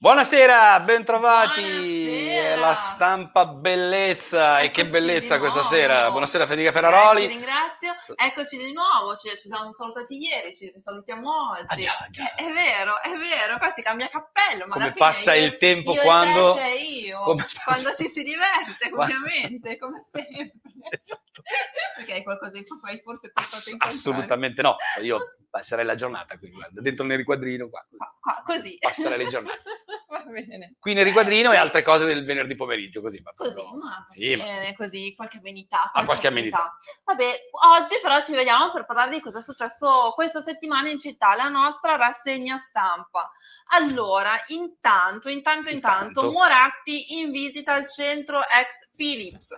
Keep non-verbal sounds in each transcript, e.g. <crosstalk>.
Buonasera, bentrovati. Buonasera. È la stampa bellezza. e che Eccoci bellezza questa sera. Buonasera Federica Ferraroli. Ti ringrazio. Eccoci di nuovo, ci, ci siamo salutati ieri, ci risalutiamo oggi. Ah, già, già. Eh, È, vero, è vero, qua si cambia cappello. Ma Come passa io- il tempo io e quando- te, io, come quando ci si diverte, <laughs> Quando- ovviamente, come sempre. Esatto. Perché hai qualcosa in cui hai forse Ass- pensato in assolutamente no. Cioè, Io passerei la giornata qui, guarda, dentro nel riquadrino qua. Qua, qua, così. Passerei le giornate. <laughs> <laughs> Va bene. Qui nel riquadrino e altre cose del venerdì pomeriggio, così. ma Così, proprio- ma Sì, ma- bene, così, qualche amenità. Ah, qualche amenità. Vabbè, oggi però ci vediamo per parlare di cosa è successo questa settimana in città, la nostra rassegna stampa. Allora, intanto, intanto, intanto, Intanto. Moratti in visita al centro ex Philips.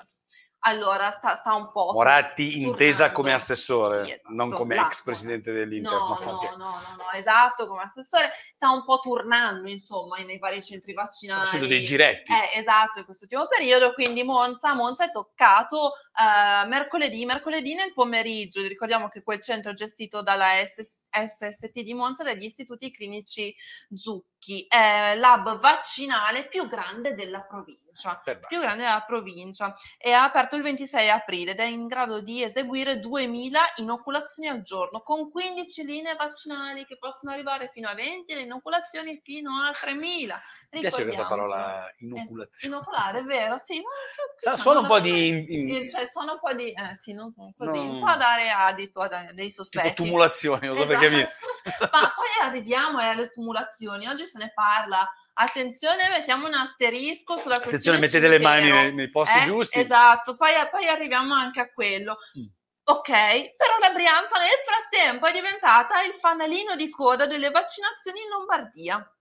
Allora, sta, sta un po'. Moratti intesa tornando. come assessore, Sì, esatto, non come ex presidente dell'Inter. No, no, <laughs> no, no, no, esatto, come assessore. Sta un po' tornando, insomma, nei vari centri Sta vaccinali. facendo dei giretti. Eh, esatto, in questo ultimo periodo, quindi Monza, Monza è toccato eh, mercoledì, mercoledì nel pomeriggio, ricordiamo che quel centro è gestito dalla SS SST di Monza, dagli istituti clinici Zucchi, è l'hub vaccinale più grande della provincia, Per- più grande della provincia, è aperto il 26 aprile ed è in grado di eseguire 2000 inoculazioni al giorno, con 15 linee vaccinali che possono arrivare fino a 20 e le inoculazioni fino a 3000. Mi piace questa parola inoculazione. Inoculare, è vero, sì. Ma Sa- chissà, suona un po' di... in- sì, cioè, suona un po' di... Eh, sì, non così, No. un po' a dare adito a dei tipo sospetti. tumulazione, non so perché Esatto. <laughs> Ma poi arriviamo alle tumulazioni, oggi se ne parla. Attenzione, mettiamo un asterisco sulla Attenzione, questione mettete le mani nei, nei posti Eh, giusti. Esatto, poi, poi arriviamo anche a quello. Mm. Ok, però la Brianza nel frattempo è diventata il fanalino di coda delle vaccinazioni in Lombardia,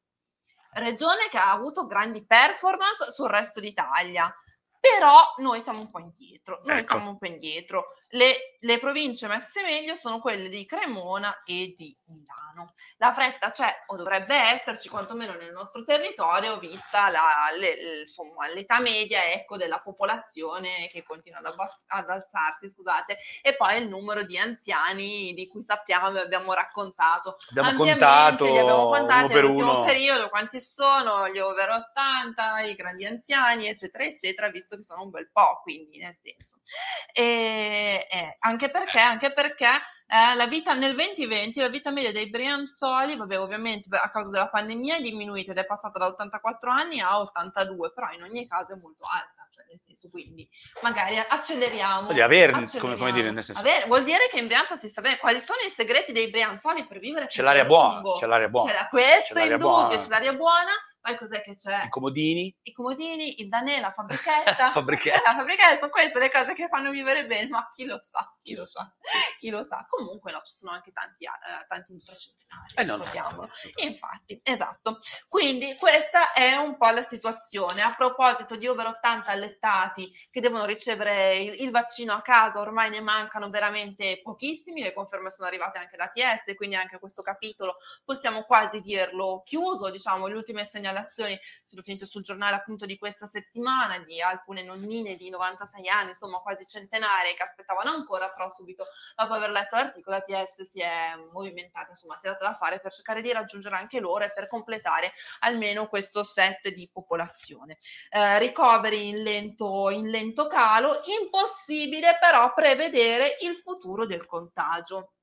regione che ha avuto grandi performance sul resto d'Italia. Però noi siamo un po' indietro, noi Ecco. siamo un po' indietro. Le, le province messe meglio sono quelle di Cremona e di Milano. La fretta c'è o dovrebbe esserci, quantomeno nel nostro territorio, vista la- le- insomma, l'età media ecco, della popolazione che continua ad, abbas- ad alzarsi, scusate, e poi il numero di anziani di cui sappiamo e abbiamo raccontato. Abbiamo contato li abbiamo contati nell'ultimo periodo quanti sono gli over 80, i grandi anziani, eccetera, eccetera, visto che sono un bel po', quindi nel senso. E, eh, anche perché, anche perché eh, la vita nel 2020, la vita media dei brianzoli, vabbè, ovviamente a causa della pandemia è diminuita ed è passata da 84 anni a 82, però in ogni caso è molto alta, cioè nel senso, quindi magari acceleriamo. Voglio averne, come, come dire, nel senso, Avere- vuol dire che in Brianza si sta bene. Quali sono i segreti dei brianzoli per vivere c'è l'aria buona, lungo? c'è l'aria buona. C'è la- questo C'è è l'aria indubbio, buona. c'è l'aria buona. Poi cos'è che c'è? I comodini, I comodini, il danè, la fabbrichetta. <laughs> Fabbrichetta. La fabbrichetta, sono queste le cose che fanno vivere bene, ma chi lo sa, chi lo sa, chi lo sa. Comunque no, ci sono anche tanti, eh, tanti ultracentenari, Eh, no. Infatti, esatto. Quindi questa è un po' la situazione. A proposito di over 80 allettati che devono ricevere il, il vaccino a casa, ormai ne mancano veramente pochissimi, le conferme sono arrivate anche da TS, quindi anche questo capitolo possiamo quasi dirlo chiuso. Diciamo, le ultime segnalazioni sono finite sul giornale appunto di questa settimana di alcune nonnine di 96 anni, insomma quasi centenarie che aspettavano ancora, però subito dopo aver letto l'articolo la TS si è movimentata, insomma si è data da fare per cercare di raggiungere anche loro e per completare almeno questo set di popolazione. Eh, ricoveri in lento, in lento calo, impossibile però prevedere il futuro del contagio.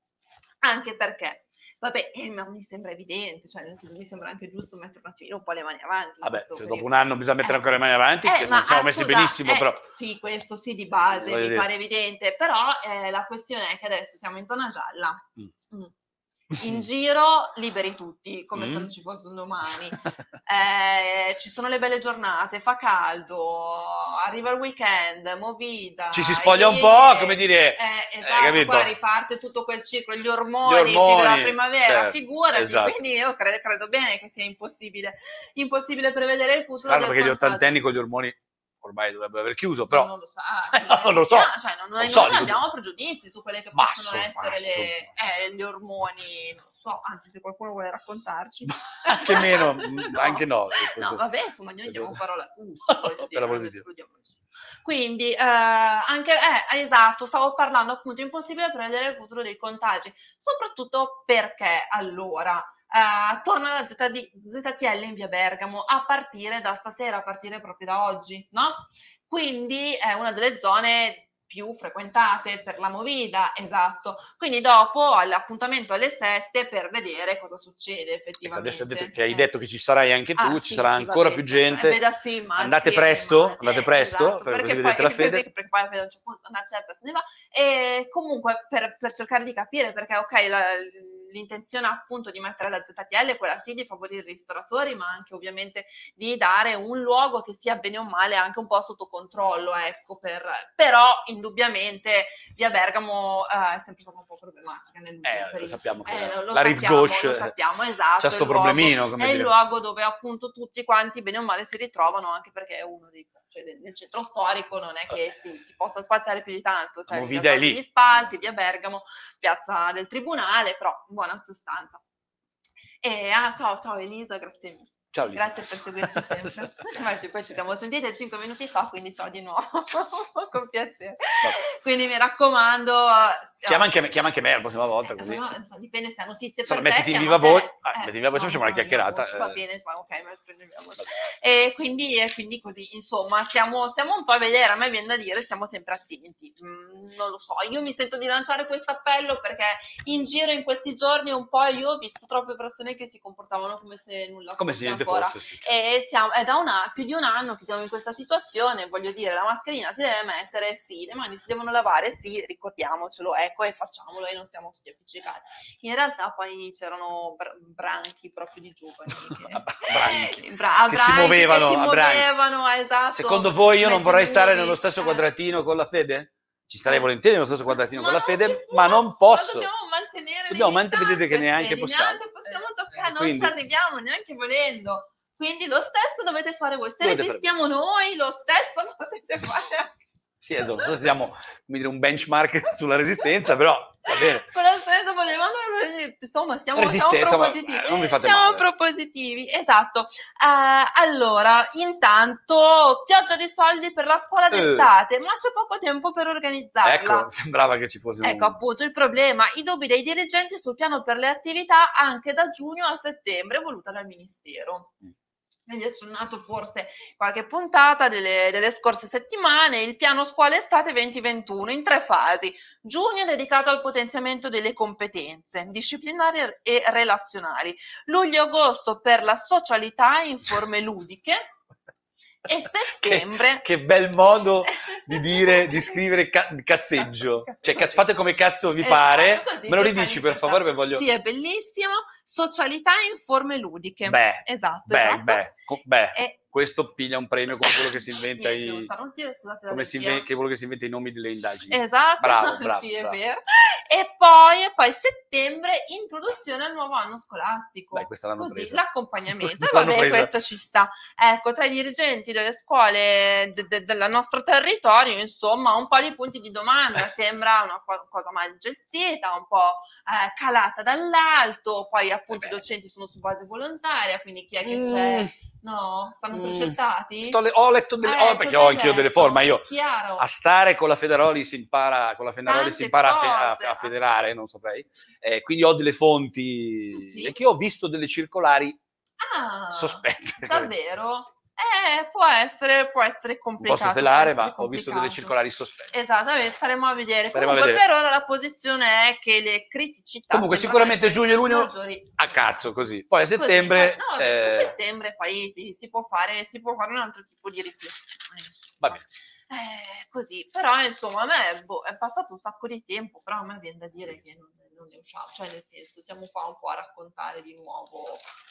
Anche perché Vabbè, eh, ma mi sembra evidente, cioè nel senso mi sembra anche giusto mettere un attimino un po' le mani avanti. Vabbè, se periodo. dopo un anno bisogna mettere Eh. ancora le mani avanti, Eh, non siamo ah, messi scusa, benissimo, eh, però... Sì, questo sì di base, mi dire. pare evidente, però eh, la questione è che adesso siamo in zona gialla. Mm. Mm. In giro liberi tutti, come se Mm. non ci fosse un domani. <laughs> Eh, ci sono le belle giornate, fa caldo, arriva il weekend, movida. Ci si spoglia un ie, po', come dire... Eh, esatto, capito? poi riparte tutto quel ciclo, gli ormoni, Gli ormoni, fino alla primavera, certo, figurati, esatto. quindi io credo, credo bene che sia impossibile, impossibile prevedere il futuro Strano perché gli ottantenni con gli ormoni ormai dovrebbero aver chiuso, No, però... non lo sa, <laughs> No, non lo so. Cioè, non, Non noi so, non dico- abbiamo pregiudizi su quelle che Ma possono essere le- eh, gli ormoni, non so, anzi se qualcuno vuole raccontarci. anche meno, <laughs> mm, anche no. se No, vabbè, insomma, noi diamo parola a <laughs> tutti. No. Quindi, eh, anche, eh, esatto, stavo parlando appunto, è impossibile prevedere il futuro dei contagi, soprattutto perché allora, Uh, torna la ZD, ZTL in via Bergamo a partire da stasera, a partire proprio da oggi, no? Quindi è una delle zone più frequentate per la movida, esatto. Quindi dopo all'appuntamento alle 7 per vedere cosa succede effettivamente. Ecco, adesso che hai detto che ci sarai anche tu, Ah, ci sì, sarà sì, ancora più gente. Eh, sì, andate presto, ma- andate eh, presto, esatto, per perché così vedete la così- fede. perché poi la fede a un certo punto una certa se ne va. E comunque per, per cercare di capire, perché ok, la- l'intenzione appunto di mettere la ZTL è quella sì di favorire i ristoratori, ma anche ovviamente di dare un luogo che sia bene o male anche un po' sotto controllo, ecco, per, però indubbiamente via Bergamo eh, è sempre stata un po' problematica nell'ultimo Eh, lo periodo. sappiamo che Eh, la rive sappiamo, gauche sappiamo, esatto. c'ha è sto il luogo- problemino, come è il dire. luogo dove appunto tutti quanti bene o male si ritrovano, anche perché è uno dei cioè, nel- centro storico non è che si, si possa spaziare più di tanto, cioè via lì. Gli Spalti, via Bergamo, piazza del Tribunale, però in buona sostanza. E, ah, ciao, ciao Elisa, grazie mille. Ciao Lisa. Grazie per seguirci sempre. <laughs> <laughs> Infatti, poi ci siamo sentite 5 minuti fa, quindi ciao di nuovo, <laughs> con piacere. Quindi mi raccomando... eh, Chiama anche, me, chiama anche me la prossima volta eh, così. no, insomma, dipende se ha notizie per te, mettiti in chiama viva te. voce- ah, mettiti in viva voce, facciamo una in chiacchierata, voce, Va eh. bene, ok, metto in viva voce. E quindi, e quindi così, insomma, stiamo, stiamo un po' a vedere, a me viene da dire, stiamo sempre attenti. Mm, non lo so, io mi sento di lanciare questo appello perché in giro in questi giorni un po' io ho visto troppe persone che si comportavano come se nulla Come fosse se niente ancora. sì. E siamo, è da una- più di un anno che siamo in questa situazione, voglio dire, la mascherina si deve mettere, sì, le mani si devono lavare, sì, ricordiamocelo, ecco, e facciamolo e non stiamo tutti appiccicati. In realtà poi c'erano br- branchi proprio di giovani che, <laughs> Branchi. <laughs> Bra- Che si muovevano, che si muovevano, esatto. Secondo voi io non vorrei stare nello stesso quadratino con la fede? Ci starei volentieri nello stesso quadratino con la fede, può, ma non posso. Dobbiamo mantenere Dobbiamo le vedete che neanche possiamo. Neanche possiamo toccare, non quindi- ci arriviamo neanche volendo. Quindi lo stesso dovete fare voi. Se Dovete fare- resistiamo noi, lo stesso potete fare anche Sì, esatto, siamo dire, un benchmark <laughs> sulla resistenza, però va bene. con lo stesso potevamo insomma siamo, Resiste- siamo insomma, propositivi eh, fate siamo propositivi esatto Eh, allora intanto pioggia di soldi per la scuola Eh. d'estate ma c'è poco tempo per organizzarla Ecco, sembrava che ci fosse un... Ecco appunto il problema, i dubbi dei dirigenti sul piano per le attività anche da giugno a settembre voluta dal Ministero. Mm. Vi ho accennato forse qualche puntata delle, delle scorse settimane, il piano scuola estate 2021 in tre fasi. Giugno è dedicato al potenziamento delle competenze disciplinari e relazionali. Luglio e agosto per la socialità in forme ludiche. E settembre... Che bel modo di dire, <laughs> di scrivere ca- cazzeggio. Cioè, fate come cazzo vi Esatto, pare. così, Me lo cercare ridici di per favore, perché voglio... Sì, è bellissimo. Socialità in forme ludiche. Beh, esatto, beh, esatto. beh, co- beh, E questo piglia un premio come quello che si <laughs> inventa i... tiro, scusate Come si regia. inve- che è quello che si inventa i nomi delle indagini. Esatto, Bravo, <laughs> bravo, sì, bravo. E poi, e poi settembre, introduzione al nuovo anno scolastico. Dai, questa l'hanno Così, presa. l'accompagnamento. <laughs> E vabbè, presa. questo ci sta. Ecco, tra i dirigenti delle scuole de- de- del nostro territorio, insomma, un po' di punti di domanda. Sembra una co- cosa mal gestita, un po' eh, calata dall'alto. Poi, appunto, i Vabbè. docenti sono su base volontaria, quindi chi è che Mm. c'è? No, stanno Mm. precettati? Sto le- ho letto delle... Eh, oh, perché ho anch'io delle letto? forme, ma io Chiaro. a stare con la Federoli si impara, con la Federoli si impara a, fe- a- federare, non saprei. Eh, quindi ho delle fonti Sì. e che ho visto delle circolari Ah, sospette. Davvero? <laughs> Sì. Eh, può essere, può essere complicato. posso svelare, ma essere ho visto delle complicato. circolari sospette. Esattamente, staremo a vedere. Staremo a Comunque, vedere. per ora la posizione è che le criticità. Comunque, sicuramente giugno e luglio maggiori. A cazzo, così. Poi a Così, settembre... poi- no, eh, settembre poi si, si può fare, si può fare un altro tipo di riflessione. va bene. Eh, così, però insomma, a me boh, è passato un sacco di tempo, però a me viene da dire che non, non ne usciamo, cioè nel senso siamo qua un po' a raccontare di nuovo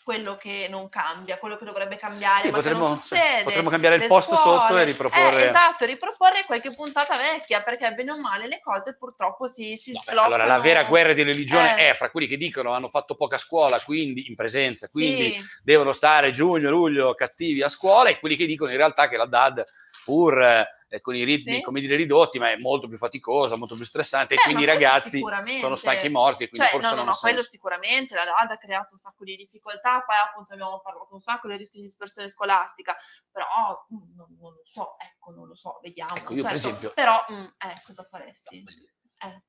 quello che non cambia, quello che dovrebbe cambiare, Sì, potremmo, sì, succede. potremmo cambiare il le post sotto e scuole. riproporre... Eh, esatto, riproporre qualche puntata vecchia, perché bene o male le cose purtroppo si, si No, sbloccano. allora, la vera guerra di religione Eh. è fra quelli che dicono hanno fatto poca scuola, quindi in presenza, quindi Sì. devono stare giugno, luglio cattivi a scuola, e quelli che dicono in realtà che la DAD, pur eh, con i ritmi, Sì. come dire, ridotti, ma è molto più faticosa, molto più stressante, e Beh, quindi i ragazzi sono stanchi e morti, e quindi Cioè, forse no, no, non no, quello senso. sicuramente, la DAD ha creato un sacco di difficoltà, poi appunto abbiamo parlato un sacco del rischio di dispersione scolastica, però mm, non, non lo so, ecco, non lo so, vediamo. Ecco, io per Certo, esempio- Però, mm, eh, cosa faresti? Eh.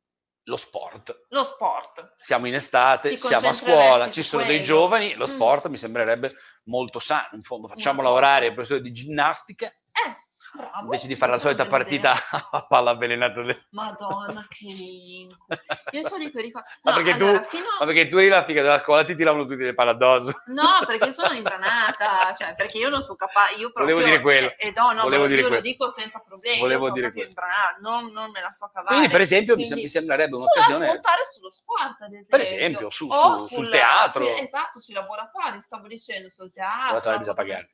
lo sport. Lo sport. Siamo in estate, siamo a scuola, ci sono dei quello. giovani, lo Mm. sport mi sembrerebbe molto sano. In fondo facciamo Una lavorare il professore di ginnastica Eh, bravo. invece di fare la solita partita <laughs> a palla avvelenata. del- Madonna, che incubo. Io so di quei ricordi. Ma No, perché tu- allora, fino Ma perché tu eri la figa della scuola, ti tiravano tutti le palle addosso. No, perché sono imbranata, cioè perché io non sono capace, io proprio... Volevo dire quello. E, e no, no, Volevo dire io lo quello. dico senza problemi, Volevo sono dire quello. non, non me la so cavare. Quindi, per esempio, mi, Quindi- mi sembrerebbe un'occasione. puntare sullo sport, ad esempio. Per esempio, su- su- sul teatro. sì, esatto, sui laboratori, stavo dicendo, sul teatro, Laboratori la bisogna pagare.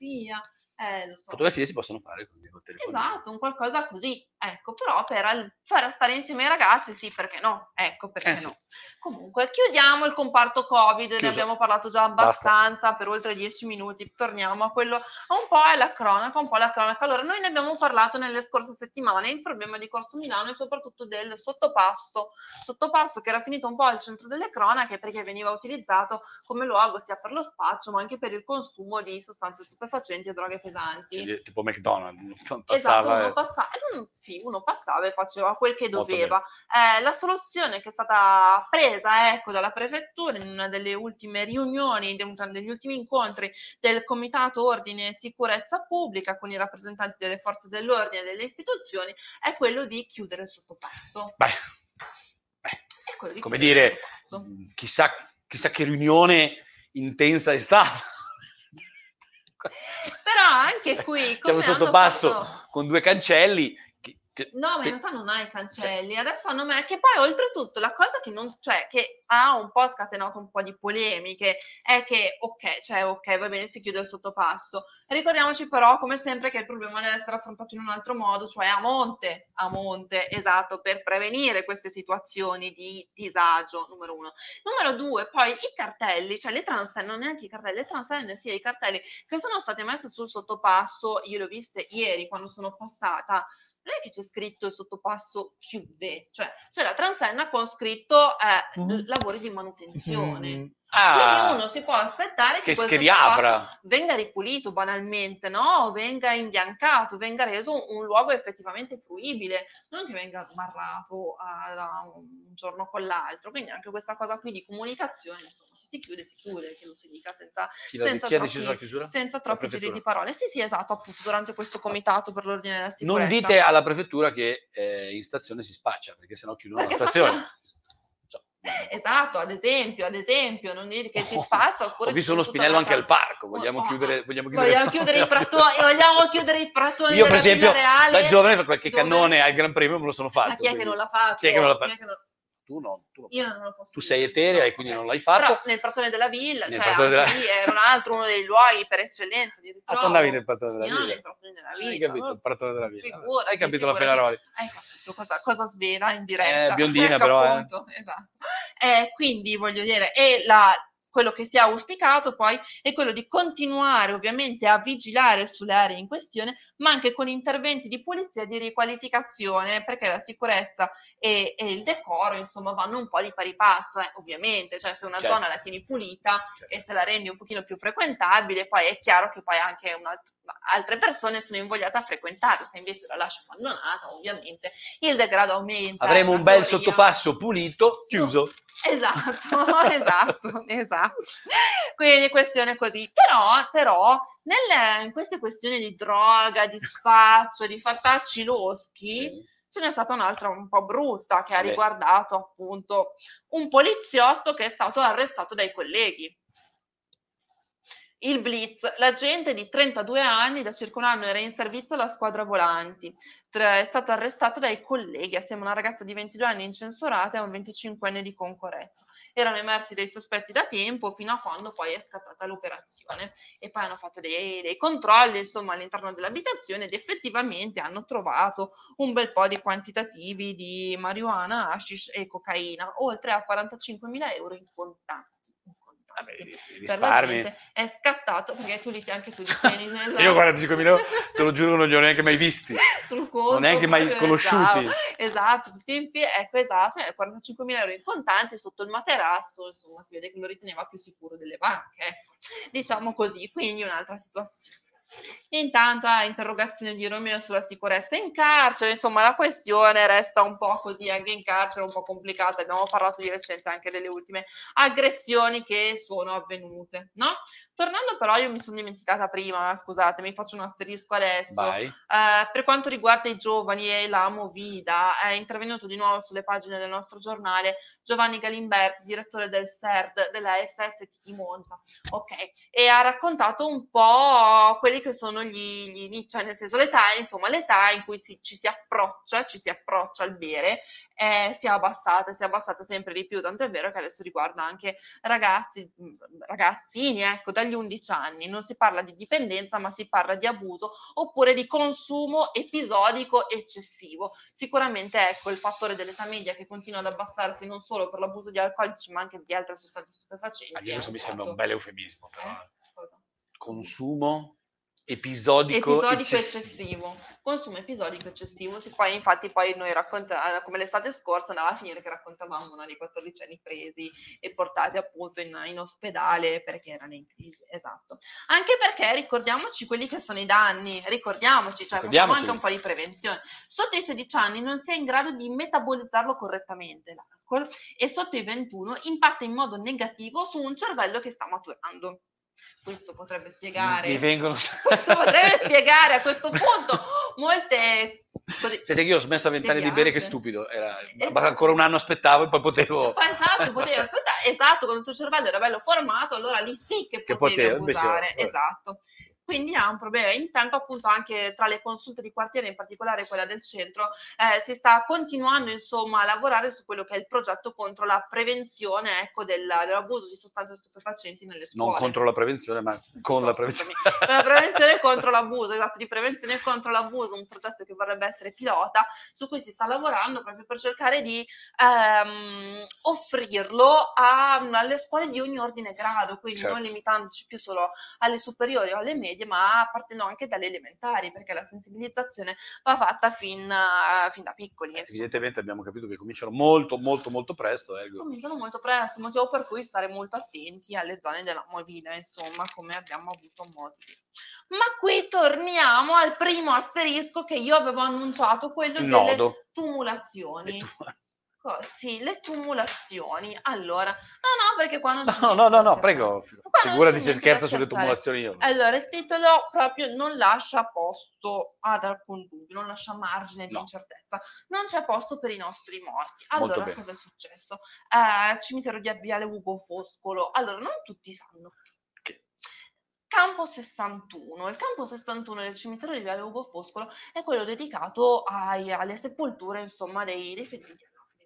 Eh, lo so. Fotografie si possono fare con il telefono. Esatto, un qualcosa così, ecco, però per fare stare insieme ai ragazzi, sì, perché no? Ecco, perché Eh sì. no? Comunque, chiudiamo il comparto Covid, ne Chiuso. abbiamo parlato già abbastanza per oltre dieci minuti, torniamo a quello, un po' alla cronaca, un po' alla cronaca. Allora, noi ne abbiamo parlato nelle scorse settimane, il problema di Corso Milano e soprattutto del sottopasso, sottopasso che era finito un po' al centro delle cronache perché veniva utilizzato come luogo sia per lo spaccio ma anche per il consumo di sostanze stupefacenti e droghe pesanti. Tipo McDonald's. non Esatto, Passava, uno e- passava, mm, sì, uno passava e faceva quel che doveva. Eh, la soluzione che è stata presa ecco, dalla prefettura in una delle ultime riunioni, uno degli ultimi incontri del Comitato Ordine e Sicurezza Pubblica con i rappresentanti delle forze dell'ordine e delle istituzioni è quello di chiudere il sottopasso. Beh, beh, di come dire, sottopasso. chissà, chissà che riunione intensa è stata. Però anche qui... C'è un hanno sottopasso fatto- con due cancelli. Che- No, ma in realtà non ha i cancelli. Adesso hanno me che poi oltretutto la cosa che non cioè che ha un po' scatenato un po' di polemiche è che ok, cioè ok, va bene, si chiude il sottopasso. Ricordiamoci però come sempre che il problema deve essere affrontato in un altro modo, cioè a monte, a monte, esatto, per prevenire queste situazioni di disagio, numero uno. Numero due, poi i cartelli, cioè le transenne, non neanche i cartelli, le transenne, sì, i cartelli che sono state messe sul sottopasso, io le ho viste ieri quando sono passata, non è che c'è scritto il sottopasso chiude, cioè c'è la transenna con scritto eh, Mhm. lavori di manutenzione. Mm. Ah, Quindi uno si può aspettare che, che sottopasso riapra. venga ripulito banalmente, no? Venga imbiancato, venga reso un, luogo effettivamente fruibile, non che venga sbarrato da un giorno con l'altro. Quindi anche questa cosa qui di comunicazione, insomma, se si chiude, si chiude, che lo si dica senza, Chi, senza chi troppi- senza troppi giri di parole. Sì, sì, esatto, appunto, durante questo comitato per l'ordine e la sicurezza. Non dite alla prefettura che eh, in stazione si spaccia, perché sennò chiudono Perché la stazione. So, Esatto, ad esempio, ad esempio, non dire che si spaccia oppure Ho visto uno spinello anche al parco, vogliamo Oh, chiudere, vogliamo chiudere, Vogliamo chiudere i pratoni, vogliamo chiudere i pratoni Io per esempio, da giovane qualche dove- cannone al Gran Premio me lo sono fatto. Ma chi è che non l'ha fatto? Chi è che non l'ha fatto? Non- Tu no, tu. Io non lo posso tu sei eterea e quindi non l'hai fatto. Però nel pratone della villa, Nel cioè della- era un altro uno dei luoghi per eccellenza di Ah, tu andavi nel pattone della villa. nel della Hai villa. capito, il pattone della villa. Figurati, Hai capito la figurati. Fenaroli. Hai capito cosa, cosa svela in diretta. Eh, biondina Ecco, però, eh. <laughs> esatto. Eh, quindi voglio dire, e la, quello che si è auspicato poi è quello di continuare ovviamente a vigilare sulle aree in questione, ma anche con interventi di pulizia e di riqualificazione, perché la sicurezza e, e il decoro, insomma, vanno un po' di pari passo, eh, ovviamente, cioè se una Certo. zona la tieni pulita Certo. e se la rendi un pochino più frequentabile, poi è chiaro che poi anche alt- altre persone sono invogliate a frequentarla, se invece la lasci abbandonata, ovviamente il degrado aumenta. Avremo un bel sottopasso pulito, chiuso. Esatto, <laughs> esatto, esatto. Quindi questione così. Però, però nelle, in queste questioni di droga, di spaccio, di fattacci loschi, ce n'è stata un'altra un po' brutta che ha riguardato appunto un poliziotto che è stato arrestato dai colleghi. Il Blitz, l'agente di 32 anni da circa un anno era in servizio alla squadra volanti, è stato arrestato dai colleghi assieme a una ragazza di 22 anni incensurata e un 25enne di concorrenza. Erano emersi dei sospetti da tempo fino a quando poi è scattata l'operazione e poi hanno fatto dei, dei controlli insomma all'interno dell'abitazione ed effettivamente hanno trovato un bel po' di quantitativi di marijuana, hashish e cocaina, oltre a 45.000 euro in contanti. Vabbè, risparmi. è scattato perché tu li anche tu li tieni <laughs> Io 45.000 euro, te lo <laughs> giuro, non li ho neanche mai visti. sul conto Non neanche mai conosciuti. esatto tutti in ecco esatto eh, 45.000 euro in contanti sotto il materasso insomma si vede che lo riteneva più sicuro delle banche ecco. diciamo così quindi un'altra situazione Intanto a interrogazione di Romeo sulla sicurezza in carcere, insomma la questione resta un po' così anche in carcere, un po' complicata. Abbiamo parlato di recente anche delle ultime aggressioni che sono avvenute, no? Tornando però, io mi sono dimenticata prima, scusate, mi faccio un asterisco adesso. Eh, per quanto riguarda i giovani e la Movida, è intervenuto di nuovo sulle pagine del nostro giornale Giovanni Galimberti, direttore del CERD della SST di Monza, ok? E ha raccontato un po' quelli che sono gli, gli cioè nel senso l'età, insomma l'età in cui si, ci si approccia, ci si approccia al bere eh, si è abbassata, si è abbassata sempre di più, tanto è vero che adesso riguarda anche ragazzi, ragazzini, ecco, dagli 11 anni, non si parla di dipendenza, ma si parla di abuso oppure di consumo episodico eccessivo. Sicuramente ecco il fattore dell'età media che continua ad abbassarsi non solo per l'abuso di alcolici, ma anche di altre sostanze stupefacenti. Adesso mi sembra un bel eufemismo, però. Eh? Consumo episodico, episodico eccessivo. eccessivo. Consumo episodico eccessivo. Sì, poi, infatti, poi noi raccontiamo, come l'estate scorsa andava a finire che raccontavamo una dei 14 anni presi e portati appunto in, in, ospedale perché erano in crisi. Esatto. Anche perché ricordiamoci quelli che sono i danni, ricordiamoci, cioè facciamo anche un po' di prevenzione. Sotto i 16 anni non si è in grado di metabolizzarlo correttamente l'alcol e sotto i 21 impatta in modo negativo su un cervello che sta maturando questo potrebbe spiegare. Mi vengono... <laughs> questo potrebbe spiegare a questo punto molte. Così, cioè, se io ho smesso a vent'anni di bere, che stupido. Era... Esatto. Ancora un anno aspettavo e poi potevo. <laughs> Esatto, potevi aspettare. Esatto, quando il tuo cervello era bello formato, allora lì sì che potevi che potevo, abusare. Invece, esatto quindi ha un problema. Intanto, appunto, anche tra le consulte di quartiere, in particolare quella del centro, eh, si sta continuando insomma a lavorare su quello che è il progetto contro la prevenzione ecco, del, dell'abuso di sostanze stupefacenti nelle scuole. Non contro la prevenzione, ma con so, <laughs> la prevenzione. la <laughs> prevenzione contro l'abuso, esatto, di prevenzione contro l'abuso, un progetto che vorrebbe essere pilota, su cui si sta lavorando proprio per cercare di ehm, offrirlo a, alle scuole di ogni ordine e grado, quindi certo. non limitandoci più solo alle superiori o alle medie medie, ma partendo anche dalle elementari, perché la sensibilizzazione va fatta fin, uh, fin da piccoli. Eh, evidentemente abbiamo capito che cominciano molto, molto, molto presto. Ergo. Cominciano molto presto, motivo per cui stare molto attenti alle zone della movida, insomma, come abbiamo avuto modo di ma qui torniamo al primo asterisco che io avevo annunciato, quello Nodo. delle tumulazioni. Sì, le tumulazioni. Allora, no, no, perché qua non No, no, no, no, prego. Figurati se scherza sulle tumulazioni io. Allora, il titolo proprio non lascia posto ad alcun dubbio, non lascia margine di no. incertezza. Non c'è posto per i nostri morti. Allora, cosa è successo? Eh, cimitero di Abbiale Ugo Foscolo. Allora, non tutti sanno. Campo 61. Il campo 61 del cimitero di Viale Ugo Foscolo è quello dedicato ai, alle sepolture, insomma, dei, dei fedeli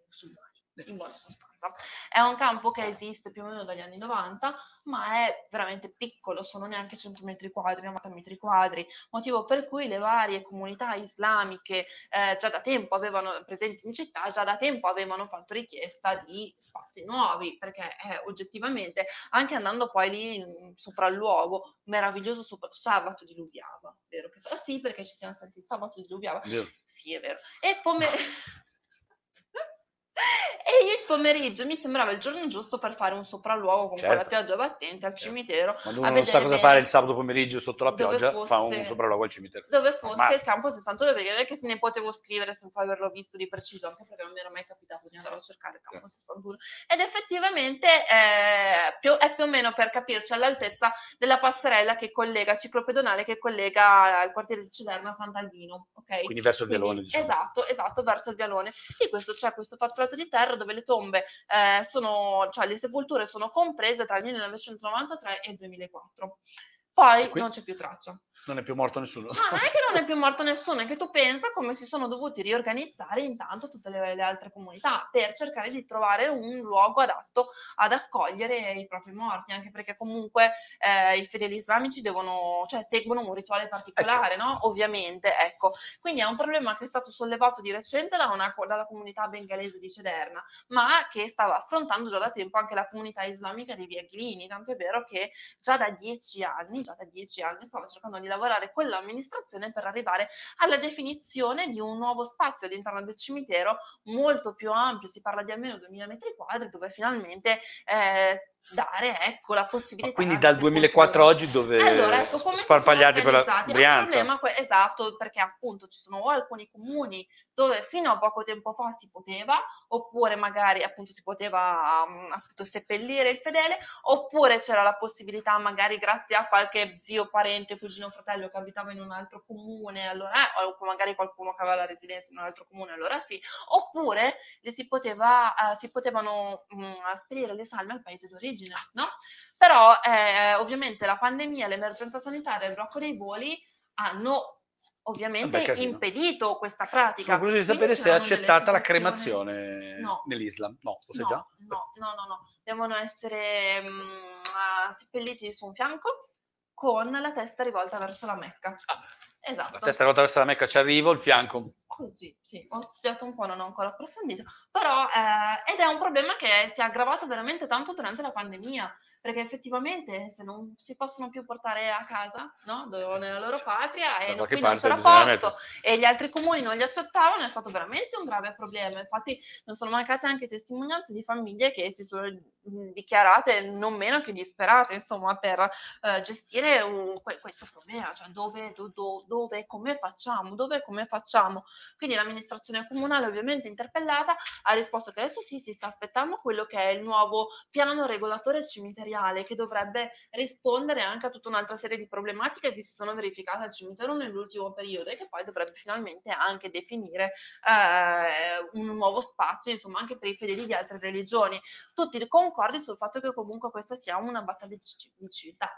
musulmani, in buona sostanza. È un campo che esiste più o meno dagli anni 90, ma è veramente piccolo, sono neanche 100 metri quadri, 90 metri quadri, motivo per cui le varie comunità islamiche eh, già da tempo avevano, presenti in città, già da tempo avevano fatto richiesta di spazi nuovi, perché eh, oggettivamente, anche andando poi lì in, sopra il luogo, meraviglioso sopra, sabato diluviava, vero che sarà sì perché ci siamo sentiti sabato diluviava, vero. sì è vero, e come... <laughs> E il pomeriggio mi sembrava il giorno giusto per fare un sopralluogo con certo. quella pioggia battente al certo. cimitero. Ma uno non sa cosa fare il sabato pomeriggio sotto la pioggia, fosse, fa un sopralluogo al cimitero. Dove fosse Ma... il campo 62, perché non è che se ne potevo scrivere senza averlo visto di preciso, anche perché non mi era mai capitato di andare a cercare il campo certo. 61. Ed effettivamente è più, è più o meno per capirci all'altezza della passerella che collega, ciclopedonale che collega il quartiere di Ciderna a Sant'Alvino. Okay? Quindi verso il vialone, diciamo. Esatto, esatto, verso il vialone. E questo c'è questo fazzoletto di terra dove le tombe eh, sono, cioè le sepolture sono comprese tra il 1993 e il 2004. Poi non c'è più traccia non è più morto nessuno. No, non è che non è più morto nessuno, è che tu pensa come si sono dovuti riorganizzare intanto tutte le, le, altre comunità per cercare di trovare un luogo adatto ad accogliere i propri morti, anche perché comunque eh, i fedeli islamici devono, cioè seguono un rituale particolare, eh, certo. no? Ovviamente, ecco. Quindi è un problema che è stato sollevato di recente da una, dalla comunità bengalese di Cederna, ma che stava affrontando già da tempo anche la comunità islamica dei Viaglini, tanto è vero che già da dieci anni, già da dieci anni stava cercando di lavorare con l'amministrazione per arrivare alla definizione di un nuovo spazio all'interno del cimitero molto più ampio, si parla di almeno 2000 metri quadri, dove finalmente eh, dare ecco, la possibilità. Ma quindi dal 2004 a oggi dove allora, ecco, sparpagliati per la Brianza? esatto, perché appunto ci sono alcuni comuni dove fino a poco tempo fa si poteva, oppure magari appunto si poteva um, appunto seppellire il fedele, oppure c'era la possibilità magari grazie a qualche zio, parente, cugino, fratello che abitava in un altro comune, allora, eh, o magari qualcuno che aveva la residenza in un altro comune, allora sì, oppure si, poteva, uh, si potevano um, spedire le salme al paese d'origine, no? Però eh, ovviamente la pandemia, l'emergenza sanitaria, il blocco dei voli hanno ovviamente Beh, impedito questa pratica. Sono curioso di sapere se è accettata la cremazione no. nell'Islam. No, lo sai no, già? No, no, no, no. Devono essere mh, mm, seppelliti su un fianco con la testa rivolta verso la Mecca. Ah, esatto. La testa rivolta verso la Mecca ci arrivo, il fianco. Così, sì, ho studiato un po', non ho ancora approfondito, però eh, ed è un problema che si è aggravato veramente tanto durante la pandemia, perché effettivamente se non si possono più portare a casa, no? nella loro patria e non, qui non c'era posto e gli altri comuni non li accettavano, è stato veramente un grave problema. Infatti non sono mancate anche testimonianze di famiglie che si sono dichiarate non meno che disperate, insomma, per uh, gestire un, questo problema, cioè dove, do, do, dove, come facciamo, dove, come facciamo. Quindi l'amministrazione comunale ovviamente interpellata ha risposto che adesso sì, si sta aspettando quello che è il nuovo piano regolatore cimiteriale territoriale che dovrebbe rispondere anche a tutta un'altra serie di problematiche che si sono verificate al cimitero nell'ultimo periodo e che poi dovrebbe finalmente anche definire eh, un nuovo spazio, insomma, anche per i fedeli di altre religioni. Tutti concordi sul fatto che comunque questa sia una battaglia di civiltà.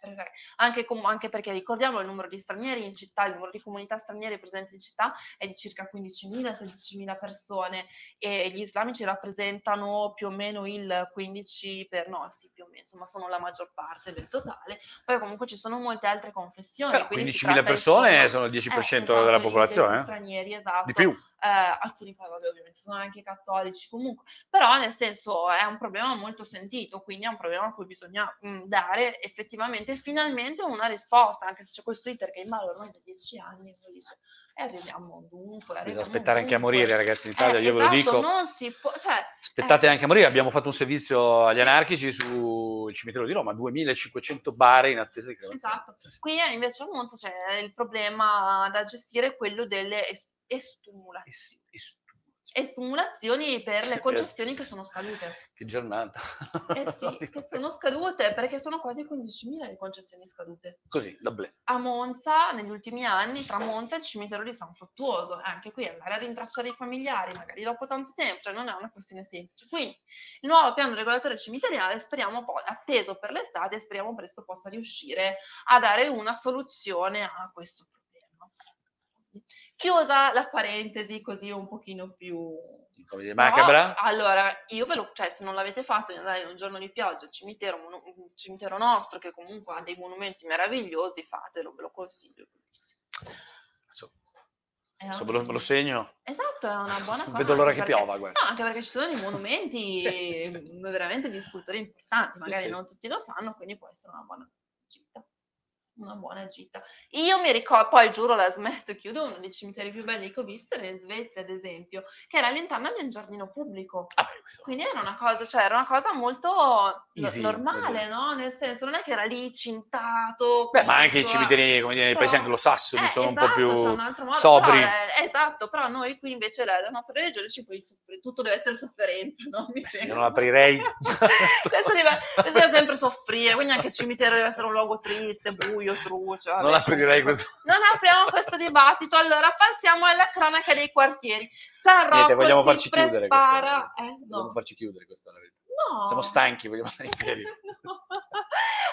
Eh, anche, com- anche, perché ricordiamo il numero di stranieri in città, il numero di comunità straniere presenti in città è di circa 15.000-16.000 persone e gli islamici rappresentano più o meno il 15 per no, sì, più o meno, insomma sono la maggior parte del totale. Poi comunque ci sono molte altre confessioni. 15.000 persone sono il 10% eh, esatto, della popolazione. Eh? Stranieri, esatto. Di più eh, alcuni poi vabbè, ovviamente sono anche cattolici comunque, però nel senso è un problema molto sentito, quindi è un problema a cui bisogna mh, dare effettivamente finalmente una risposta, anche se c'è questo iter che è in mano ormai da dieci anni, e dice, e arriviamo dunque. Arriviamo aspettare dunque. anche a morire ragazzi in Italia, eh, io esatto, ve lo esatto, dico. Non si può, cioè, Aspettate eh. anche a morire, abbiamo fatto un servizio agli anarchici sul cimitero di Roma, 2500 bare in attesa di cremazione. Esatto, qui invece a Monza c'è il problema da gestire quello delle esperienze estumulazioni. Est- estumulazioni per le concessioni che sono scadute. Che giornata. Eh <laughs> sì, che sono scadute perché sono quasi 15.000 le concessioni scadute. Così, da ble. A Monza, negli ultimi anni, tra Monza e il cimitero di San Fruttuoso, anche qui andare a rintracciare i familiari, magari dopo tanto tempo, cioè non è una questione semplice. Quindi il nuovo piano regolatore cimiteriale speriamo poi, atteso per l'estate, speriamo presto possa riuscire a dare una soluzione a questo problema. Chiusa la parentesi così un pochino più... Come dire, macabra? Allora, io ve lo, cioè se non l'avete fatto di andare un giorno di pioggia al cimitero, un cimitero nostro che comunque ha dei monumenti meravigliosi, fatelo, ve lo consiglio. Adesso me, lo, me lo segno. Esatto, è una buona <laughs> cosa. Vedo l'ora che perché, piova, guarda. No, anche perché ci sono dei monumenti <laughs> veramente di scultori importanti, magari sì, sì. non tutti lo sanno, quindi può essere una buona gita una buona gita. Io mi ricordo, poi giuro la smetto, chiudo uno dei cimiteri più belli che ho visto era in Svezia, ad esempio, che era all'interno di un giardino pubblico. Ah, Quindi era una cosa, cioè era una cosa molto Easy, normale, no? Nel senso, non è che era lì cintato. Beh, ma anche i cimiteri, come dire, nei paesi anglosassoni eh, sono esatto, un po' esatto, più sobri. Però è, esatto, però noi qui invece la, la nostra religione ci puoi soffrire, tutto deve essere sofferenza, no? Mi Beh, non aprirei. <laughs> <laughs> questo, deve, questo deve sempre soffrire, quindi anche il cimitero deve essere un luogo triste, buio buio, truce. Vabbè. Non aprirei questo. Non apriamo questo dibattito. Allora passiamo alla cronaca dei quartieri. San Rocco Niente, vogliamo farci chiudere prepara... questa. Eh, no. Vogliamo farci chiudere questa No. Siamo stanchi, vogliamo andare in piedi. <laughs> no.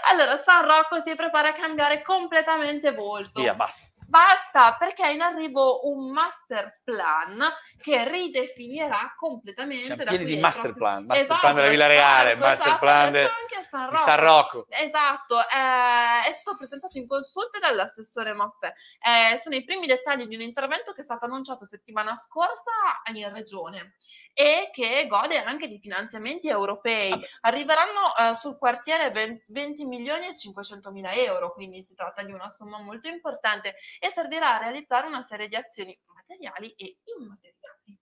Allora, San Rocco si prepara a cambiare completamente volto. Via, basta basta perché è in arrivo un master plan che ridefinirà completamente Siamo pieni di master plan, master esatto, plan della Villa Reale, esatto, master plan de... San Rocco. San Rocco. Esatto, eh, è stato presentato in consulta dall'assessore Maffè. Eh, sono i primi dettagli di un intervento che è stato annunciato settimana scorsa in regione e che gode anche di finanziamenti europei. Arriveranno eh, sul quartiere 20, 20 milioni e 500 mila euro, quindi si tratta di una somma molto importante e servirà a realizzare una serie di azioni materiali e immateriali.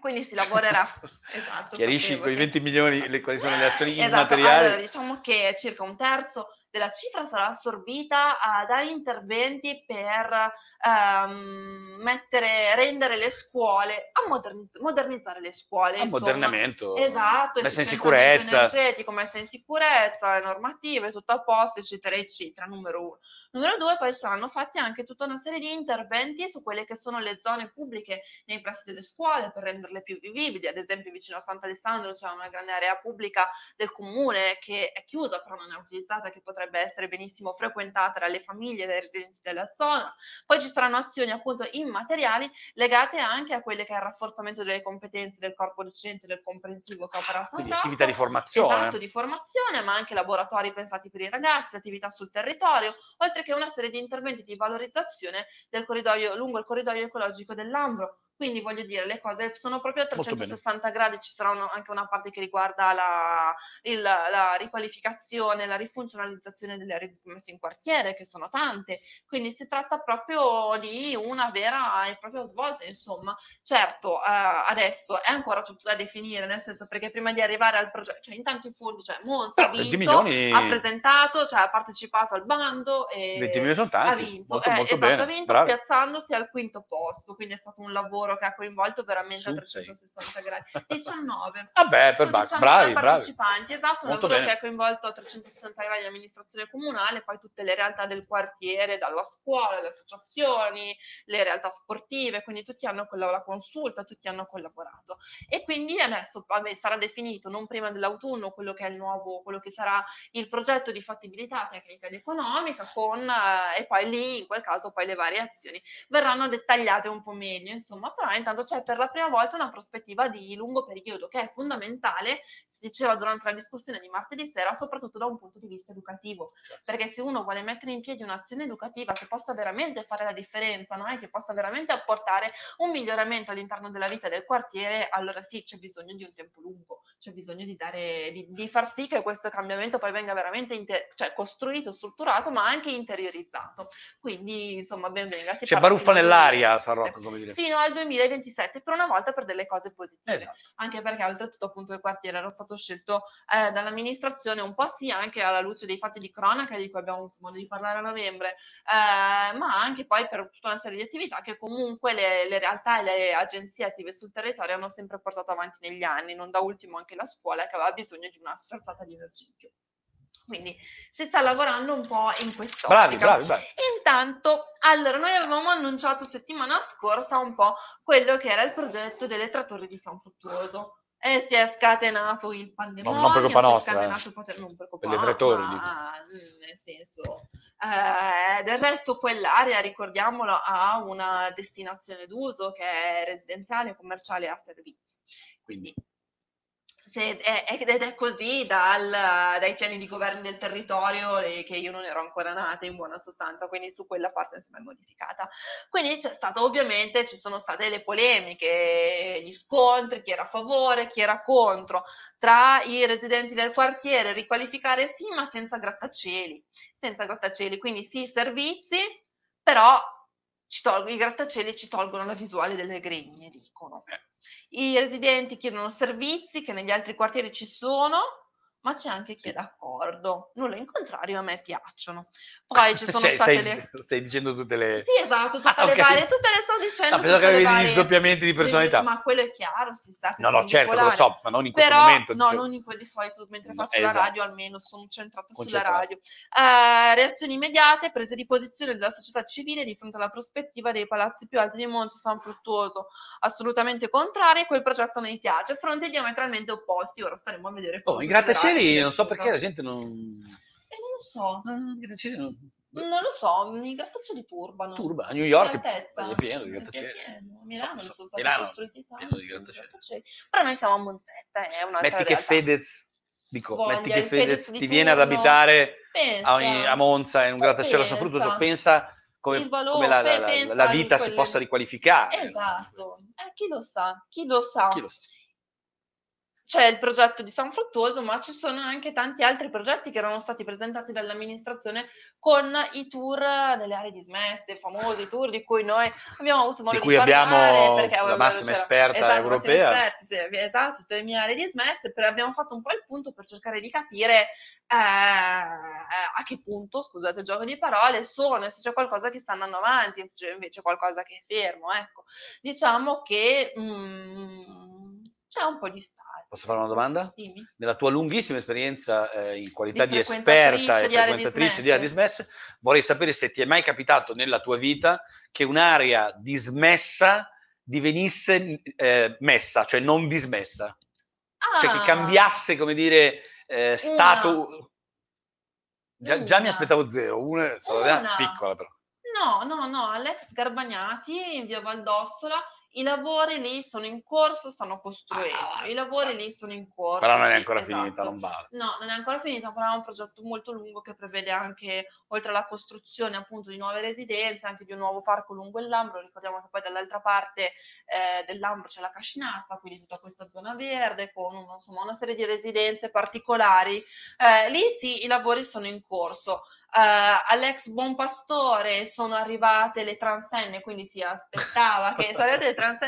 Quindi si lavorerà. <laughs> esatto, Chiarisci con i 20 che... milioni le, quali sono le azioni esatto, immateriali. Allora, diciamo che circa un terzo della cifra sarà assorbita uh, da interventi per um, mettere, rendere le scuole, a modernizz- modernizzare le scuole. A modernamento. Esatto. Messa in sicurezza. energetico, messa in sicurezza, normative, tutto a posto, eccetera, eccetera, numero uno. Numero due, poi saranno fatti anche tutta una serie di interventi su quelle che sono le zone pubbliche nei pressi delle scuole per renderle più vivibili. Ad esempio, vicino a Sant'Alessandro c'è una grande area pubblica del comune che è chiusa, però non è utilizzata, che potrebbe potrebbe essere benissimo frequentata dalle famiglie, dai residenti della zona. Poi ci saranno azioni appunto immateriali legate anche a quelle che è il rafforzamento delle competenze del corpo docente, del comprensivo che opera a San Quindi attività di formazione. Esatto, di formazione, ma anche laboratori pensati per i ragazzi, attività sul territorio, oltre che una serie di interventi di valorizzazione del corridoio, lungo il corridoio ecologico dell'Ambro, quindi voglio dire, le cose sono proprio a 360 gradi, ci sarà un, anche una parte che riguarda la, il, la riqualificazione, la rifunzionalizzazione delle aree dismesse in quartiere, che sono tante. Quindi si tratta proprio di una vera e propria svolta, insomma. Certo, eh, adesso è ancora tutto da definire, nel senso perché prima di arrivare al progetto, cioè intanto i fondi, cioè Monza ha vinto, milioni... ha presentato, cioè ha partecipato al bando e 20 milioni sono tanti, ha vinto, molto, eh, molto esatto, bene, ha vinto bravi. piazzandosi al quinto posto, quindi è stato un lavoro che ha coinvolto veramente a 360 gradi. <laughs> 19. Vabbè, per Sono ba- 19 bravi, bravi. partecipanti, esatto, un Molto lavoro bene. che ha coinvolto a 360 gradi l'amministrazione comunale, poi tutte le realtà del quartiere, dalla scuola, le associazioni, le realtà sportive, quindi tutti hanno quella la consulta, tutti hanno collaborato. E quindi adesso vabbè, sarà definito non prima dell'autunno quello che è il nuovo, quello che sarà il progetto di fattibilità tecnica ed economica con eh, e poi lì in quel caso poi le varie azioni verranno dettagliate un po' meglio, insomma, però intanto c'è per la prima volta una prospettiva di lungo periodo che è fondamentale, si diceva durante la discussione di martedì sera, soprattutto da un punto di vista educativo, Certo. perché se uno vuole mettere in piedi un'azione educativa che possa veramente fare la differenza, no? Che possa veramente apportare un miglioramento all'interno della vita del quartiere, allora sì, c'è bisogno di un tempo lungo, c'è bisogno di, dare, di, di far sì che questo cambiamento poi venga veramente inter- cioè, costruito, strutturato, ma anche interiorizzato. Quindi, insomma, ben venga. Si C'è baruffa nell'aria, San 2027. Rocco, come dire. Fino al 2027, per una volta per delle cose positive. Esatto. Anche perché oltretutto appunto il quartiere era stato scelto eh, dall'amministrazione un po' sì anche alla luce dei fatti di cronaca di cui abbiamo avuto modo di parlare a novembre, eh, ma anche poi per tutta una serie di attività che comunque le, le realtà e le agenzie attive sul territorio hanno sempre portato avanti negli anni, non da ultimo anche la scuola che aveva bisogno di una sferzata di energia in più. Quindi si sta lavorando un po' in quest'ottica. Bravi, bravi, bravi. Intanto, allora, noi avevamo annunciato settimana scorsa un po' quello che era il progetto delle trattorie di San Fruttuoso. E si è scatenato il pandemonio, non per colpa nostra, scatenato il potere- non per colpa Per le trattori, ma, mm, nel senso, eh, del resto quell'area, ricordiamolo, ha una destinazione d'uso che è residenziale, commerciale e a servizi. Quindi se è, è- ed è così dal- dai piani di governo del territorio che io non ero ancora nata in buona sostanza, quindi su quella parte insomma è modificata. Quindi c'è stato ovviamente, ci sono state le polemiche, gli scontri, chi era a favore, chi era contro, tra i residenti del quartiere, riqualificare sì, ma senza grattacieli, senza grattacieli, quindi sì servizi, però ci tol- i grattacieli ci tolgono la visuale delle gregne, dicono. Eh. I residenti chiedono servizi che negli altri quartieri ci sono, ma c'è anche chi è d'accordo. Nulla in contrario, a me piacciono. Poi <laughs> ci sono Cioè, state stai, le... stai dicendo tutte le... Sì, esatto, <laughs> tutte Ah, le ok. varie, tutte le sto dicendo. No, pensavo che avevi varie- sdoppiamenti di personalità. Ma quello è chiaro, si sa No, no, certo, che lo bipolare. so, ma non in questo Però, momento. no, dicevo. non in quel di solito, mentre No, faccio la esatto. radio almeno sono centrata sulla radio. Eh, reazioni immediate, prese di posizione della società civile di fronte alla prospettiva dei palazzi più alti di Monza San Fruttuoso, assolutamente contrari, quel progetto non mi piace, fronti diametralmente opposti, ora staremo a vedere Oh, I grattacieli, se non so perché la gente non... Eh, non lo so, non... non lo so, i grattacieli turbano. Turba, a New York è pieno di grattacieli. Milano So- so- sono stati Milano, costruiti pieno di grattacieli. Però noi siamo a Monzetta, è un'altra Metti che realtà. Fedez, dico, Voglia, metti che Fedez Fedez ti viene ad abitare a, a Monza in un grattacielo a San Pensa. Fruttuoso, pensa come, valore, come la, la- la- la vita si quelle- possa riqualificare. Esatto, eh, chi lo sa, chi lo sa. Chi lo sa? C'è il progetto di San Fruttuoso, ma ci sono anche tanti altri progetti che erano stati presentati dall'amministrazione con i tour nelle aree dismesse, famosi tour di cui noi abbiamo avuto modo di, di, cui parlare. abbiamo perché la massima esperta esatto, europea. Esperti, sì, esatto, tutte le mie aree dismesse, però abbiamo fatto un po' il punto per cercare di capire eh, a che punto, scusate il gioco di parole, sono e se c'è qualcosa che sta andando avanti, se c'è invece qualcosa che è fermo. Ecco, diciamo che... Mm, c'è un po' di stasi. Posso fare una domanda? Dimmi. Nella tua lunghissima esperienza eh, in qualità Di di, esperta e frequentatrice di aree frequentatrice di aree dismesse, vorrei sapere se ti è mai capitato nella tua vita che un'area dismessa divenisse eh, messa, cioè non dismessa. Cioè che Ah, cambiasse, come dire, eh, stato... Già, già mi aspettavo zero, una, Una. piccola però. No, no, no, all'ex Garbagnati in via Valdossola i lavori lì sono in corso, stanno costruendo. Ah. I lavori lì sono in corso. Però non è ancora esatto. finita, non vale. No, non è ancora finita, però è un progetto molto lungo che prevede anche, oltre alla costruzione appunto di nuove residenze, anche di un nuovo parco lungo il Lambro. Ricordiamo che poi dall'altra parte eh, del Lambro c'è la Cascinazza, quindi tutta questa zona verde con insomma, una serie di residenze particolari. Eh, lì sì, i lavori sono in corso. Eh, all'ex Buon Pastore sono arrivate le transenne, quindi si aspettava che <laughs> sono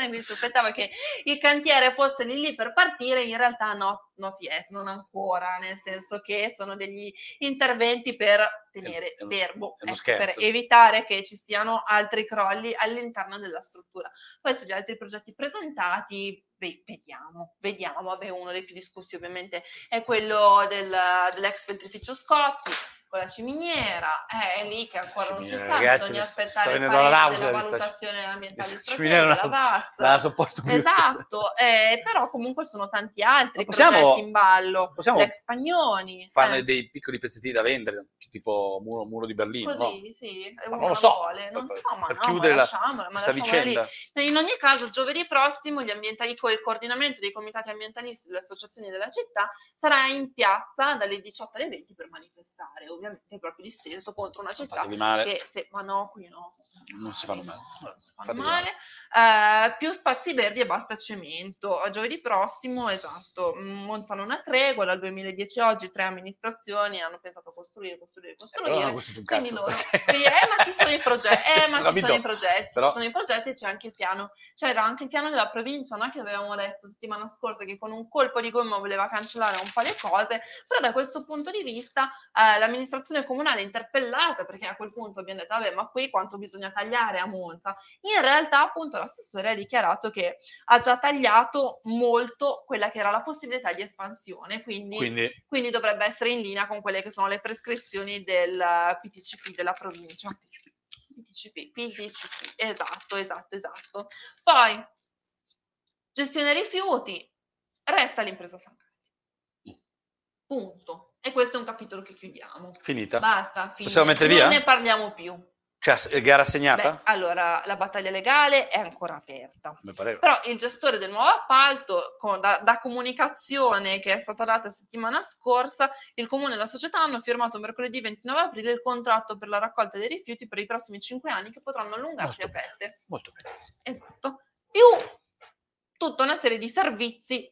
quindi si aspettava che il cantiere fosse lì lì per partire, in realtà no, not yet, non ancora, nel senso che sono degli interventi per tenere È- fermo, è ecco, per evitare che ci siano altri crolli all'interno della struttura. Poi sugli altri progetti presentati, ve- vediamo, vediamo, vabbè, uno dei più discussi ovviamente è quello del- dell'ex ventrificio Scotti, con la ciminiera, è lì che ancora non si sa, ragazzi, bisogna aspettare il parere della di sta- valutazione ambientale strategica, la VAS. La sopporto più. Esatto, eh, però comunque sono tanti altri possiamo- progetti in ballo, possiamo l'ex Pagnoni, Farne eh, dei piccoli pezzettini da vendere, tipo muro, muro di Berlino, no? così, sì, Ma non lo so, vuole, non per, so, ma per no, chiudere ma la, questa lasciamola lì. vicenda. In ogni caso, giovedì prossimo gli ambientali, il coordinamento dei comitati ambientalisti delle associazioni della città sarà in piazza dalle 18 alle 20 per manifestare, ovviamente il proprio dissenso contro una città male, che se, ma no, qui no, non si fanno male. non si fanno Fatevi male. Eh, più spazi verdi e basta cemento. A giovedì prossimo, esatto, mm, Monza non ha tregua, dal 2010 a oggi tre amministrazioni hanno pensato a costruire, costruire, Eh, costruire. costruito un Quindi cazzo. loro, quindi, eh, ma ci sono i progetti, <laughs> eh, ma ci sono i progetti, però- ci sono i progetti e c'è anche il piano, c'era anche il piano della provincia, no? che avevamo detto settimana scorsa che con un colpo di gomma voleva cancellare un po' le cose, però da questo punto di vista eh, l'amministrazione comunale è interpellata perché a quel punto abbiamo detto vabbè ma qui quanto bisogna tagliare a Monza? In realtà appunto l'assessore ha dichiarato che ha già tagliato molto quella che era la possibilità di espansione, quindi Quindi quindi dovrebbe essere in linea con quelle che sono le prescrizioni del PTCP della provincia. PTCP, PTCP, esatto, esatto, esatto. Poi, gestione rifiuti, resta l'impresa San Carlo. Punto. E questo è un capitolo che chiudiamo. finita. Basta, fine. Possiamo mettere non via? ne parliamo più. Cioè, gara assegnata? Beh, allora, la battaglia legale è ancora aperta. Però il gestore del nuovo appalto, con- da, da comunicazione che è stata data settimana scorsa, il comune e la società hanno firmato mercoledì 29 aprile il contratto per la raccolta dei rifiuti per i prossimi cinque anni che potranno allungarsi Molto a bene. sette. Molto bene. Esatto. Più tutta una serie di servizi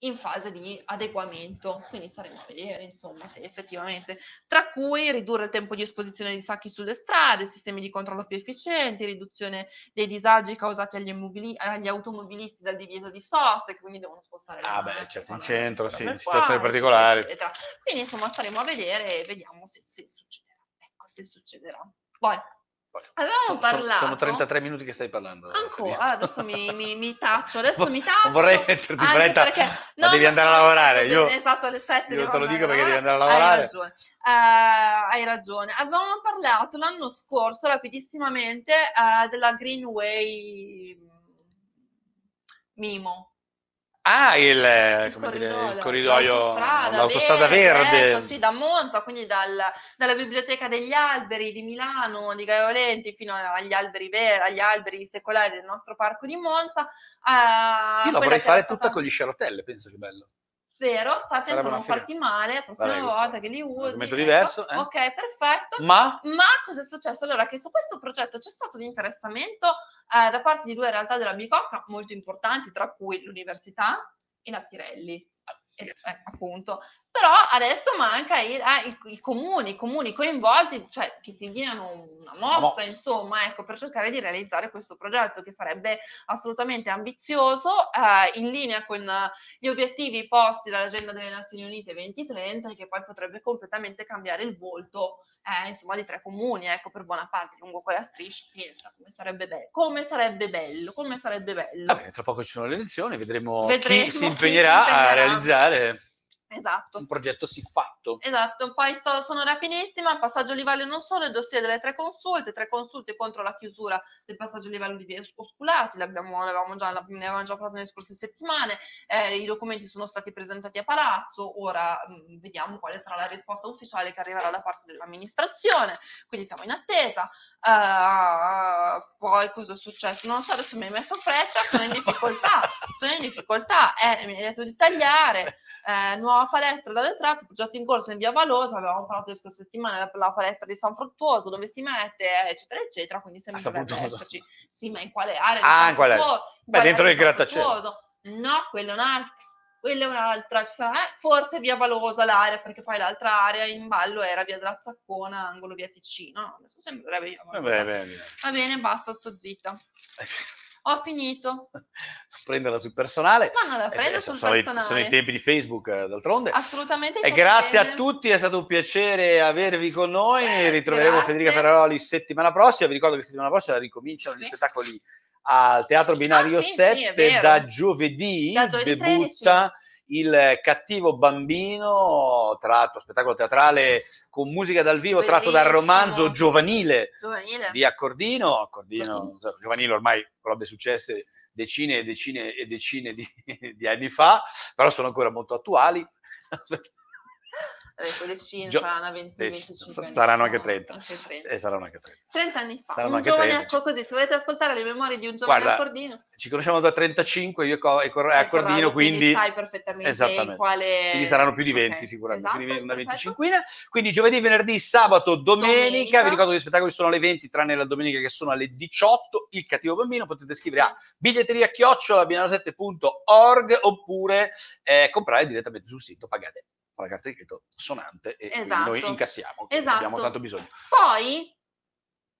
in fase di adeguamento, quindi staremo a vedere insomma se effettivamente, tra cui ridurre il tempo di esposizione di sacchi sulle strade, sistemi di controllo più efficienti, riduzione dei disagi causati agli, immobili- agli automobilisti dal divieto di sosta, che quindi devono spostare le Ah, beh, certo, in centro, sì, in situazioni particolari. eccetera, eccetera. Quindi insomma staremo a vedere e vediamo se, se succederà. Ecco, se succederà. Poi, avevamo so- so- parlato sono 33 minuti che stai parlando. Ancora, Felice. adesso mi, mi, mi <laughs> taccio, adesso Non mi taccio. vorrei metterti in fretta, perché- ma no, devi no, andare a lavorare. Io, esatto, alle 7 io te lo dico perché devi andare a Hai lavorare. ragione, Eh, hai ragione. Avevamo parlato l'anno scorso, rapidissimamente, eh, della Greenway mm, Mimo. Ah, il, Il come dire, corridoio, il corridoio, l'autostrada, l'autostrada verde. ecco, sì, da Monza, quindi dal- dalla Biblioteca degli Alberi di Milano, di Gaiolenti, fino agli alberi, ver- agli alberi secolari del nostro parco di Monza. Io la vorrei fare era tutta stata- con gli sciarotelle, pensa che bello. Vero, sta attento Sarebbe a non farti male, la prossima Vabbè, volta che li un usi. argomento ecco. diverso, eh? Ok, perfetto. Ma Ma cosa è successo? Allora, che su questo progetto c'è stato un interessamento eh, da parte di due realtà della Bicocca molto importanti, tra cui l'università i Lappirelli. Ah, Eh, eh, appunto. Però adesso manca il- ah, i, i comuni, i comuni coinvolti, cioè che si diano una mossa, mossa. insomma, ecco, per cercare di realizzare questo progetto che sarebbe assolutamente ambizioso, eh, in linea con gli obiettivi posti dall'agenda delle Nazioni Unite 2030 e che poi potrebbe completamente cambiare il volto, eh, insomma, di tre comuni, ecco, per buona parte lungo quella striscia. Pensa come sarebbe bello, come sarebbe bello, come sarebbe bello. Vabbè, tra poco ci sono le elezioni, vedremo, Vedremo chi si <laughs> chi impegnerà a impegnerà. realizzare Esatto. un progetto siffatto. Esatto, poi sto- sono rapidissima, il passaggio a livello non solo, il dossier delle tre consulte, tre consulte contro la chiusura del passaggio a livello di via Osculati, l'abbiamo, l'avevamo già, ne avevamo già parlato nelle scorse settimane, eh, i documenti sono stati presentati a Palazzo, ora mh, vediamo quale sarà la risposta ufficiale che arriverà da parte dell'amministrazione, quindi siamo in attesa. Eh, poi cosa è successo? Non so, adesso mi hai messo fretta, sono in difficoltà, <laughs> sono in difficoltà, eh, mi hai detto di tagliare, eh, nuova palestra dalle tratti, progetto in corso in via Valosa, avevamo parlato le scorse settimane la palestra di San Fruttuoso, dove si mette, eh, eccetera, eccetera, quindi sembra dovrebbe esserci. Sì, ma in quale area? Ah, in quale- Beh, quale dentro area il grattacielo. No, quella è un'altra. Quella è un'altra, ci sarà, eh, forse via Valosa l'area, perché poi l'altra area in ballo era via della Zaccona, angolo via Ticino. No, adesso sembrerebbe via Valosa. Vabbè. Va bene, basta, sto zitta. <laughs> Ho finito. <laughs> Prenderla sul personale. No, non la Eh, prendo adesso sul sono, i, personale. sono i tempi di Facebook, eh, d'altronde. Assolutamente. E grazie bene. a tutti, è stato un piacere avervi con noi. Eh, Ritroveremo grazie. Federica Ferraroli settimana prossima. Vi ricordo che settimana prossima ricominciano gli Sì. spettacoli al Teatro Binario Ah, sì, sì, 7 è vero. da giovedì. Da giovedì debutta il cattivo bambino, tratto spettacolo teatrale con musica dal vivo, tratto dal Bellissimo. romanzo giovanile Giovanile. di Accordino, Accordino Giovanile. insomma, giovanile ormai robe successe decine e decine e decine di, <laughs> di anni fa, però sono ancora molto attuali. <laughs> Aspetta. Eh, quelle cine Gio- saranno 20, eh, 25 anni saranno anche 30. anche 30. E saranno anche 30. 30 anni fa, Saranno un anche giovane 13. ecco così, se volete ascoltare le memorie di un giovane Guarda, accordino, Ci conosciamo da 35, io co- e Cor- eh, Accordino, quindi, sai perfettamente Esattamente. quale... quindi saranno più di 20 Ok, sicuramente, esatto, quindi una perfetto. venticinquina. Quindi giovedì, venerdì, sabato, domenica. Domenica. Vi ricordo che gli spettacoli sono alle 20, tranne la domenica che sono alle 18. Il cattivo bambino potete scrivere a biglietteria chiocciola binaro7.org oppure eh, comprare direttamente sul sito, pagate con la carta di credito sonante e Esatto. noi incassiamo, Esatto. abbiamo tanto bisogno. Poi,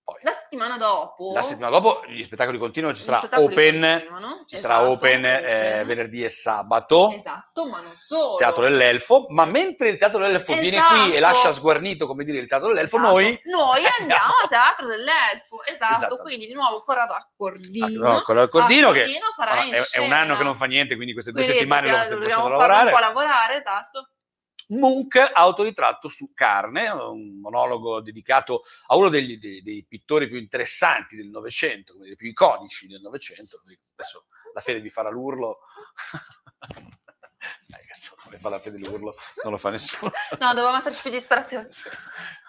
Poi, la settimana dopo... la settimana dopo gli spettacoli continuano, ci sarà open, continuano, ci sarà esatto, open, eh, venerdì e sabato. Esatto, ma non solo. Teatro dell'Elfo, ma mentre il Teatro dell'Elfo viene Esatto. qui e lascia sguarnito, come dire, il Teatro dell'Elfo, Esatto. noi Noi <laughs> andiamo a Teatro dell'Elfo, esatto, quindi di nuovo Corrado Accordino. Ah, no, con l'accordino che Accordino sarà è, è un anno che non fa niente, quindi queste due Quindi settimane lo dobbiamo, stiamo dobbiamo lavorare. un po' lavorare, esatto. Munch, autoritratto su carne, un monologo dedicato a uno degli- dei, dei pittori più interessanti del Novecento, come dire, più iconici del Novecento. Adesso la fede vi farà l'urlo. <laughs> Dai, cazzo, come fa la fede l'urlo? Non lo fa nessuno. No, devo metterci più disperazione. <laughs> Sì.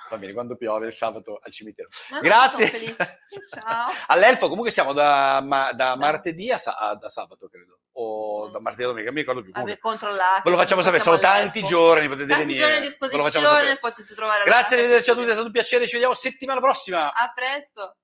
Va bene, quando piove il sabato al cimitero. No, Grazie. Ciao. <laughs> All'Elfo comunque siamo da, ma- da martedì a, a- da sabato, credo. O Non da martedì a domenica, mi ricordo più. Vabbè, controllate. ve lo facciamo sapere, sono tanti giorni, potete Tanti venire. giorni a disposizione, potete trovare Grazie, data arrivederci a tutti, è stato un piacere, ci vediamo settimana prossima. A presto.